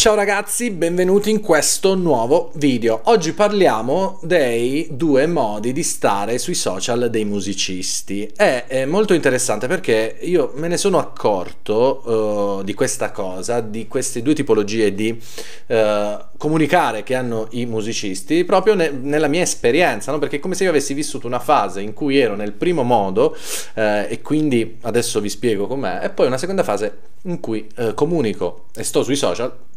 Ciao ragazzi, benvenuti in questo nuovo video. Oggi parliamo dei due modi di stare sui social dei musicisti. È, è molto interessante perché io me ne sono accorto uh, di questa cosa, di queste due tipologie di uh, comunicare che hanno i musicisti proprio ne, nella mia esperienza, no? perché è come se io avessi vissuto una fase in cui ero nel primo modo uh, e quindi adesso vi spiego com'è, e poi una seconda fase in cui comunico e sto sui social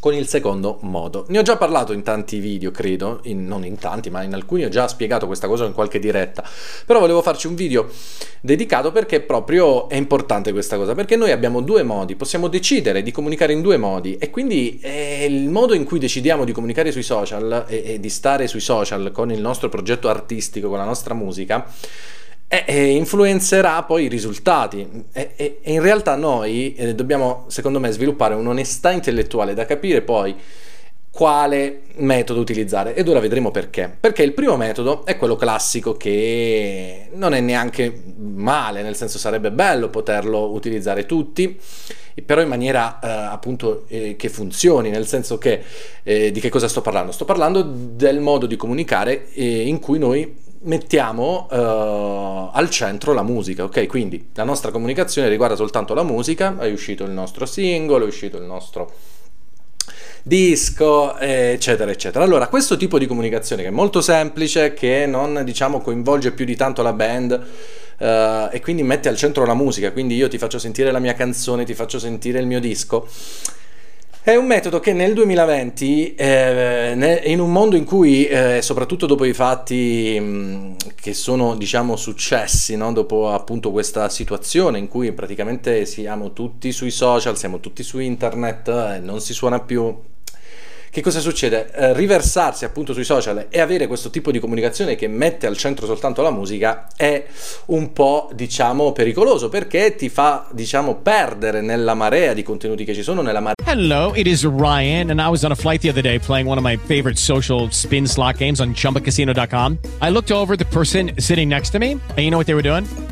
con il secondo modo. Ne ho già parlato in tanti video, credo, in, non in tanti, ma in alcuni ho già spiegato questa cosa in qualche diretta, però volevo farci un video dedicato perché proprio è importante questa cosa, perché noi abbiamo due modi, possiamo decidere di comunicare in due modi e quindi eh, il modo in cui decidiamo di comunicare sui social e, e di stare sui social con il nostro progetto artistico, con la nostra musica, e, e influenzerà poi i risultati e, e, e in realtà noi eh, dobbiamo secondo me sviluppare un'onestà intellettuale da capire poi quale metodo utilizzare ed ora vedremo perché. Perché il primo metodo è quello classico che non è neanche male, nel senso sarebbe bello poterlo utilizzare tutti, però in maniera eh, appunto eh, che funzioni, nel senso che eh, di che cosa sto parlando? Sto parlando del modo di comunicare eh, in cui noi mettiamo uh, al centro la musica, ok? Quindi la nostra comunicazione riguarda soltanto la musica, è uscito il nostro singolo, è uscito il nostro disco, eccetera, eccetera. Allora, questo tipo di comunicazione che è molto semplice, che non diciamo coinvolge più di tanto la band. Uh, e quindi mette al centro la musica, quindi io ti faccio sentire la mia canzone, ti faccio sentire il mio disco. È un metodo che nel 2020, eh, in un mondo in cui, eh, soprattutto dopo i fatti mh, che sono, diciamo, successi, no? dopo appunto questa situazione in cui praticamente siamo tutti sui social, siamo tutti su internet, eh, non si suona più che cosa succede? Eh, riversarsi appunto sui social e avere questo tipo di comunicazione che mette al centro soltanto la musica è un po' diciamo pericoloso perché ti fa diciamo perdere nella marea di contenuti che ci sono nella marea Hello, it is Ryan and I was on a flight the other day playing one of my favorite social spin slot games on chumbacasino.com. I looked over the person sitting next to me and you know what they were doing?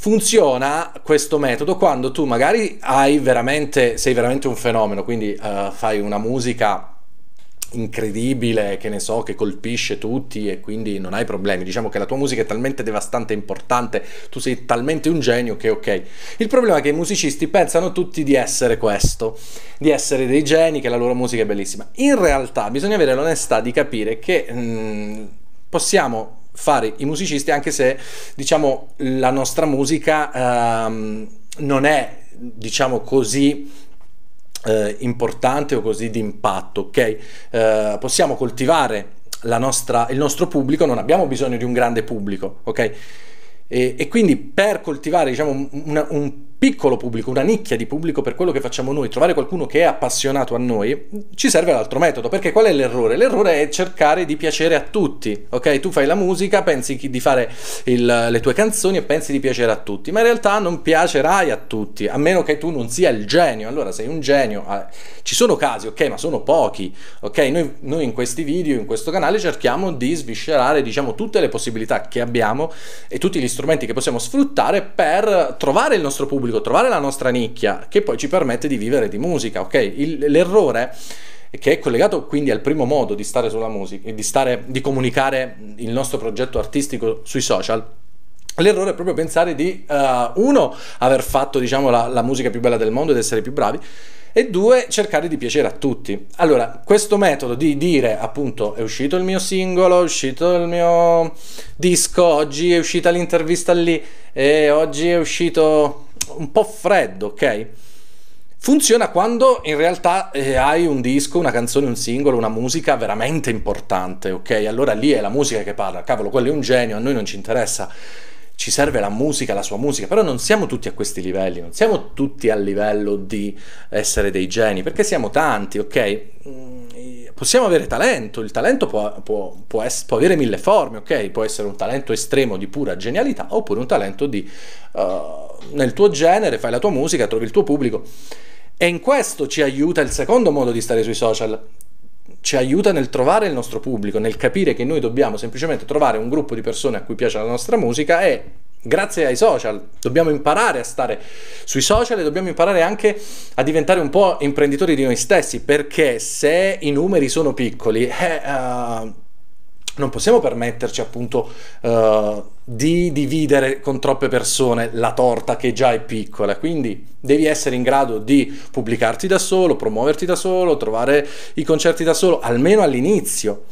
Funziona questo metodo quando tu magari veramente, sei veramente un fenomeno, quindi uh, fai una musica incredibile, che ne so, che colpisce tutti e quindi non hai problemi. Diciamo che la tua musica è talmente devastante e importante, tu sei talmente un genio che ok. Il problema è che i musicisti pensano tutti di essere questo, di essere dei geni, che la loro musica è bellissima. In realtà bisogna avere l'onestà di capire che mh, mm, possiamo fare i musicisti anche se diciamo la nostra musica uh, non è diciamo così eh, importante o così di impatto, ok? Eh, possiamo coltivare nostra, il nostro pubblico, non abbiamo bisogno di un grande pubblico, ok? E, e quindi per coltivare diciamo, una, un piccolo pubblico, una nicchia di pubblico per quello che facciamo noi, trovare qualcuno che è appassionato a noi, ci serve l'altro metodo, perché qual è l'errore? L'errore è cercare di piacere a tutti, ok? Tu fai la musica, pensi di fare il, le tue canzoni e pensi di piacere a tutti, ma in realtà non piacerai a tutti, a meno che tu non sia il genio, allora sei un genio, eh, ci sono casi, ok, ma sono pochi, ok? Noi, noi in questi video, in questo canale cerchiamo di sviscerare, diciamo, tutte le possibilità che abbiamo e tutti gli strumenti che possiamo sfruttare per trovare il nostro pubblico pubblico, trovare la nostra nicchia che poi ci permette di vivere di musica, ok? Il, l'errore che è collegato quindi al primo modo di stare sulla musica, di, stare, di comunicare il nostro progetto artistico sui social, L'errore è proprio pensare di, uh, uno, aver fatto diciamo, la, la, musica più bella del mondo ed essere più bravi, e due, cercare di piacere a tutti. Allora, questo metodo di dire appunto è uscito il mio singolo, è uscito il mio disco, oggi è uscita l'intervista lì, e oggi è uscito un po' freddo, ok? Funziona quando in realtà eh, hai un disco, una canzone, un singolo, una musica veramente importante, ok? Allora lì è la musica che parla, cavolo, quello è un genio, a noi non ci interessa, ci serve la musica, la sua musica, però non siamo tutti a questi livelli, non siamo tutti a livello di essere dei geni, perché siamo tanti, ok? Possiamo avere talento, il talento può, può, può, ess- può, avere mille forme, ok? Può essere un talento estremo di pura genialità oppure un talento di... Uh, nel tuo genere, fai la tua musica, trovi il tuo pubblico. E in questo ci aiuta il secondo modo di stare sui social. Ci aiuta nel trovare il nostro pubblico, nel capire che noi dobbiamo semplicemente trovare un gruppo di persone a cui piace la nostra musica e grazie ai social dobbiamo imparare a stare sui social e dobbiamo imparare anche a diventare un po' imprenditori di noi stessi perché se i numeri sono piccoli eh, uh, non possiamo permetterci appunto uh, di dividere con troppe persone la torta che già è piccola, quindi devi essere in grado di pubblicarti da solo, promuoverti da solo, trovare i concerti da solo, almeno all'inizio.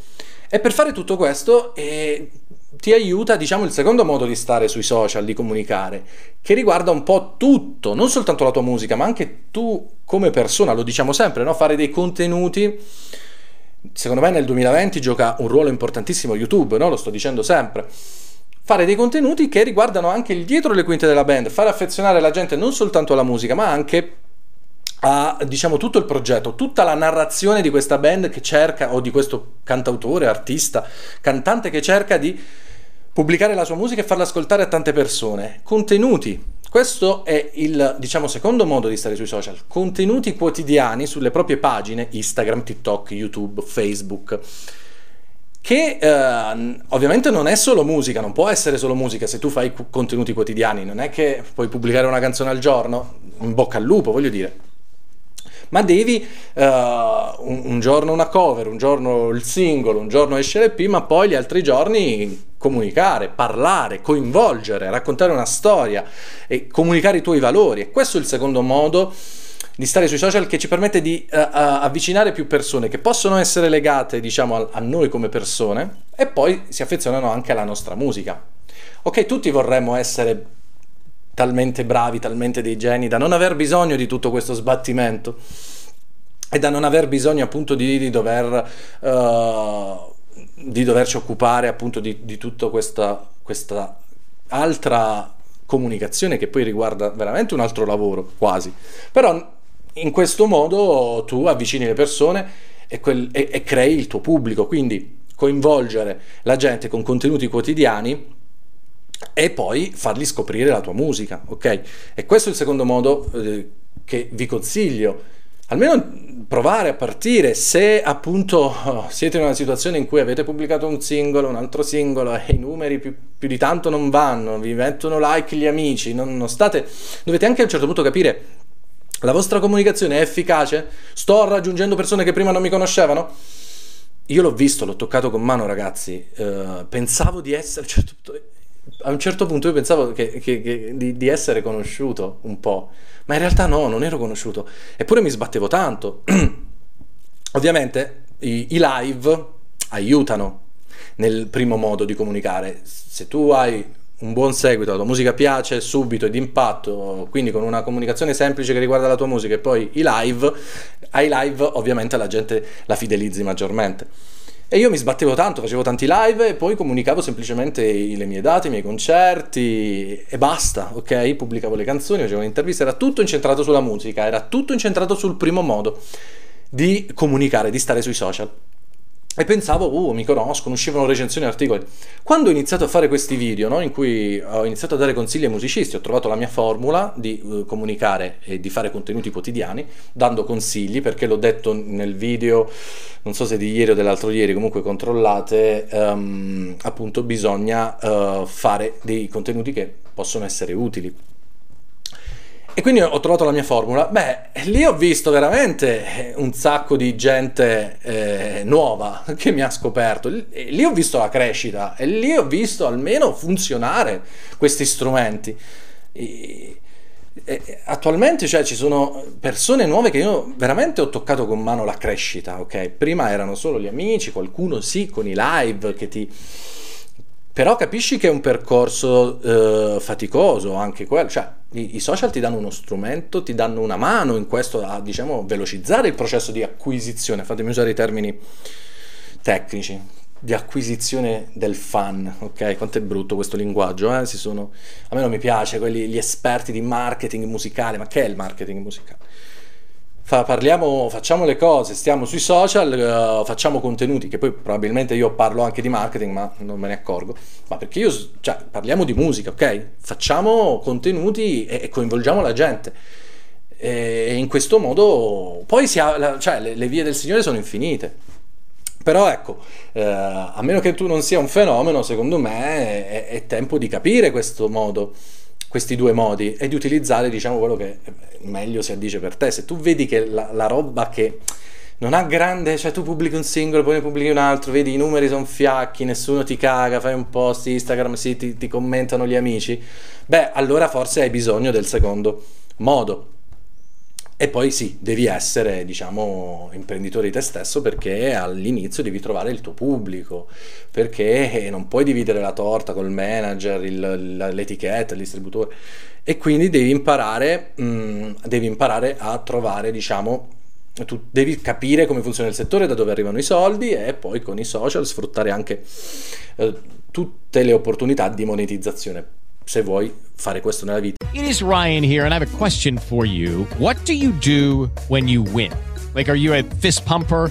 E per fare tutto questo eh, ti aiuta, diciamo, il secondo modo di stare sui social, di comunicare, che riguarda un po' tutto, non soltanto la tua musica, ma anche tu come persona, lo diciamo sempre, no? fare dei contenuti secondo me nel 2020 gioca un ruolo importantissimo YouTube, no? lo sto dicendo sempre. Fare dei contenuti che riguardano anche il dietro le quinte della band, fare affezionare la gente non soltanto alla musica, ma anche a diciamo tutto il progetto, tutta la narrazione di questa band che cerca, o di questo cantautore, artista, cantante che cerca di pubblicare la sua musica e farla ascoltare a tante persone. Contenuti, questo è il diciamo, secondo modo di stare sui social, contenuti quotidiani sulle proprie pagine Instagram, TikTok, YouTube, Facebook che eh, ovviamente non è solo musica, non può essere solo musica se tu fai contenuti quotidiani, non è che puoi pubblicare una canzone al giorno, in bocca al lupo, voglio dire. Ma devi uh, un, un, giorno una cover, un giorno il singolo, un giorno esce l'EP, ma poi gli altri giorni comunicare, parlare, coinvolgere, raccontare una storia e comunicare i tuoi valori. E questo è il secondo modo di stare sui social che ci permette di uh, uh, avvicinare più persone che possono essere legate, diciamo, a, a noi come persone e poi si affezionano anche alla nostra musica. Ok, tutti vorremmo essere talmente bravi, talmente dei geni da non aver bisogno di tutto questo sbattimento e da non aver bisogno appunto di, di dover uh, di doverci occupare appunto di, di tutta questa, questa altra comunicazione che poi riguarda veramente un altro lavoro quasi. Però in questo modo tu avvicini le persone e, quel, e, e crei il tuo pubblico. Quindi coinvolgere la gente con contenuti quotidiani e poi fargli scoprire la tua musica ok? E questo è il secondo modo eh, che vi consiglio almeno provare a partire se appunto oh, siete in una situazione in cui avete pubblicato un singolo, un altro singolo e i numeri più, più di tanto non vanno, vi mettono like gli amici, non, non state... dovete anche a un certo punto capire la vostra comunicazione è efficace? Sto raggiungendo persone che prima non mi conoscevano? Io l'ho visto, l'ho toccato con mano ragazzi, uh, pensavo di essere... Certo, a un certo punto io pensavo che, che, che, di, di essere conosciuto un po', ma in realtà no, non ero conosciuto, eppure mi sbattevo tanto. Ovviamente i, i live aiutano nel primo modo di comunicare. Se tu hai un buon seguito, la tua musica piace subito e d'impatto, quindi con una comunicazione semplice che riguarda la tua musica e poi i live, ai live ovviamente la gente la fidelizzi maggiormente. E io mi sbattevo tanto, facevo tanti live e poi comunicavo semplicemente le mie date, i miei concerti e basta, ok? Pubblicavo le canzoni, facevo interviste, era tutto incentrato sulla musica, era tutto incentrato sul primo modo di comunicare, di stare sui social. E pensavo, uh, mi conoscono, uscivano recensioni e articoli. Quando ho iniziato a fare questi video, no, in cui ho iniziato a dare consigli ai musicisti, ho trovato la mia formula di uh, comunicare e di fare contenuti quotidiani, dando consigli, perché l'ho detto nel video, non so se di ieri o dell'altro ieri, comunque controllate, um, appunto bisogna uh, fare dei contenuti che possono essere utili e quindi ho trovato la mia formula. Beh, lì ho visto veramente un sacco di gente eh, nuova che mi ha scoperto. Lì ho visto la crescita e lì ho visto almeno funzionare questi strumenti. E, e, attualmente cioè, ci sono persone nuove che io veramente ho toccato con mano la crescita, ok? Prima erano solo gli amici, qualcuno sì con i live che ti però capisci che è un percorso eh, faticoso anche quello, cioè i, i, social ti danno uno strumento, ti danno una mano in questo a diciamo velocizzare il processo di acquisizione, fatemi usare i termini tecnici, di acquisizione del fan, ok? Quanto è brutto questo linguaggio, eh? Sono, a me non mi piace, quelli, gli esperti di marketing musicale, ma che è il marketing musicale? Fa, parliamo, facciamo le cose, stiamo sui social, uh, facciamo contenuti, che poi probabilmente io parlo anche di marketing, ma non me ne accorgo, ma perché io, cioè, parliamo di musica, ok? Facciamo contenuti e, e coinvolgiamo la gente. E in questo modo poi si ha, cioè, le, le vie del Signore sono infinite. Però ecco, eh, a meno che tu non sia un fenomeno, secondo me è, è tempo di capire questo modo questi due modi e di utilizzare diciamo quello che meglio si addice per te. Se tu vedi che la, la roba che non ha grande, cioè tu pubblichi un singolo, poi ne pubblichi un altro, vedi i numeri sono fiacchi, nessuno ti caga, fai un post Instagram, sì, ti, ti commentano gli amici, beh allora forse hai bisogno del secondo modo e poi sì, devi essere, diciamo, imprenditore di te stesso perché all'inizio devi trovare il tuo pubblico, perché non puoi dividere la torta col manager, il, l'etichetta, il distributore. E quindi devi imparare, mh, mm, devi imparare a trovare, diciamo, tu devi capire come funziona il settore, da dove arrivano i soldi e poi con i social sfruttare anche eh, tutte le opportunità di monetizzazione se vuoi fare questo nella vita. It is Ryan here and I have a question for you. What do you do when you win? Like are you a fist pumper?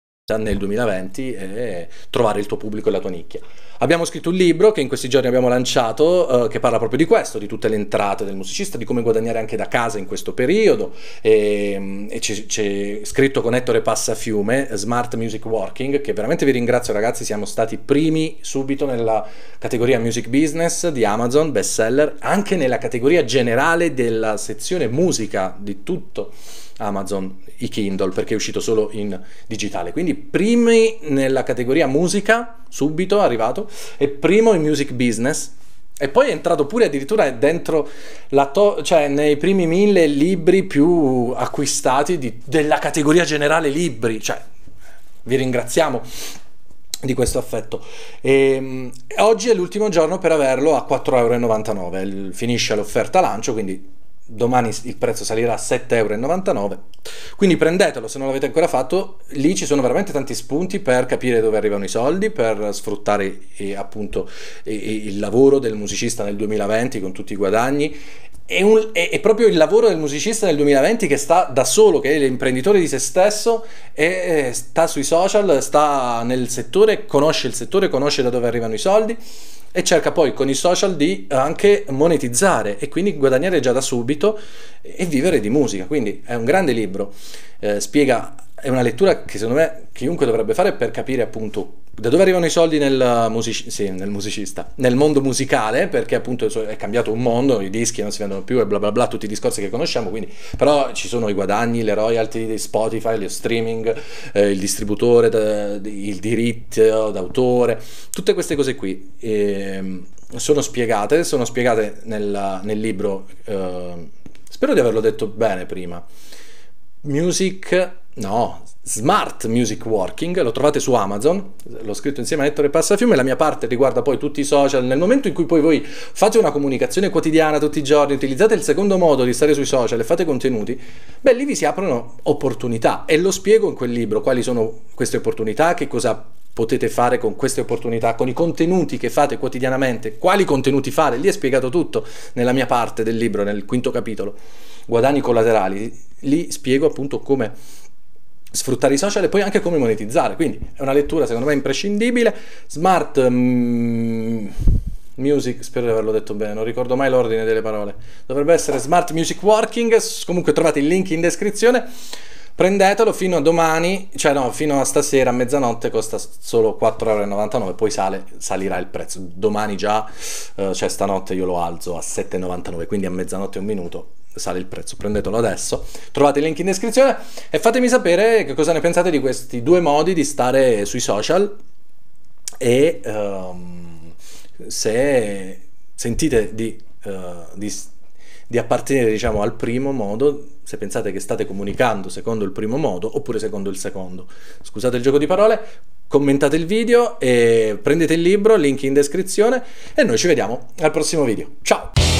Nel 2020 e trovare il tuo pubblico e la tua nicchia. Abbiamo scritto un libro che in questi giorni abbiamo lanciato, eh, che parla proprio di questo, di tutte le entrate del musicista, di come guadagnare anche da casa in questo periodo. E, e c'è, c'è, scritto con Ettore Passafiume, Smart Music Working, che veramente vi ringrazio ragazzi, siamo stati primi subito nella categoria Music Business di Amazon, bestseller, anche nella categoria generale della sezione musica di tutto Amazon i Kindle perché è uscito solo in digitale. Quindi primi nella categoria musica, subito arrivato, e primo in music business. E poi è entrato pure addirittura dentro la to- cioè nei primi mille libri più acquistati di- della categoria generale libri. Cioè, vi ringraziamo di questo affetto. E, um, oggi è l'ultimo giorno per averlo a 4,99 euro. Finisce l'offerta lancio, quindi domani il prezzo salirà a 7,99 euro. Quindi prendetelo se non l'avete ancora fatto, lì ci sono veramente tanti spunti per capire dove arrivano i soldi, per sfruttare eh, appunto eh, il lavoro del musicista nel 2020 con tutti i guadagni. È, un, è, è, proprio il lavoro del musicista nel 2020 che sta da solo, che è l'imprenditore di se stesso e sta sui social, sta nel settore, conosce il settore, conosce da dove arrivano i soldi e cerca poi con i social di anche monetizzare e quindi guadagnare già da subito e vivere di musica. Quindi è un grande libro, eh, spiega, è una lettura che secondo me chiunque dovrebbe fare per capire appunto da dove arrivano i soldi nel, music- sì, nel musicista, nel mondo musicale, perché appunto è cambiato un mondo, i dischi non si vendono più e bla bla bla, tutti i discorsi che conosciamo, quindi, però ci sono i guadagni, le royalty di Spotify, lo streaming, eh, il distributore, da, il diritto d'autore, tutte queste cose qui eh, sono spiegate, sono spiegate nel, nel libro, eh, spero di averlo detto bene prima, Music, no, Smart Music Working, lo trovate su Amazon, l'ho scritto insieme a Ettore Passafiume, la mia parte riguarda poi tutti i social, nel momento in cui poi voi fate una comunicazione quotidiana tutti i giorni, utilizzate il secondo modo di stare sui social e fate contenuti, beh lì vi si aprono opportunità. E lo spiego in quel libro, quali sono queste opportunità, che cosa potete fare con queste opportunità, con i contenuti che fate quotidianamente, quali contenuti fare, lì è spiegato tutto nella mia parte del libro, nel quinto capitolo, guadagni collaterali, lì spiego appunto come sfruttare i social e poi anche come monetizzare. Quindi è una lettura secondo me imprescindibile. Smart mm, Music, spero di averlo detto bene, non ricordo mai l'ordine delle parole. Dovrebbe essere Smart Music Working, comunque trovate il link in descrizione. Prendetelo fino a domani, cioè no, fino a stasera a mezzanotte costa solo 4,99€, poi sale, salirà il prezzo. Domani già, eh, cioè stanotte io lo alzo a 7,99€, quindi a mezzanotte un minuto sale il prezzo, prendetelo adesso, trovate il link in descrizione e fatemi sapere che cosa ne pensate di questi due modi di stare sui social e um, se sentite di, uh, di, di appartenere diciamo al primo modo, se pensate che state comunicando secondo il primo modo oppure secondo il secondo. Scusate il gioco di parole, commentate il video e prendete il libro, link in descrizione e noi ci vediamo al prossimo video. Ciao!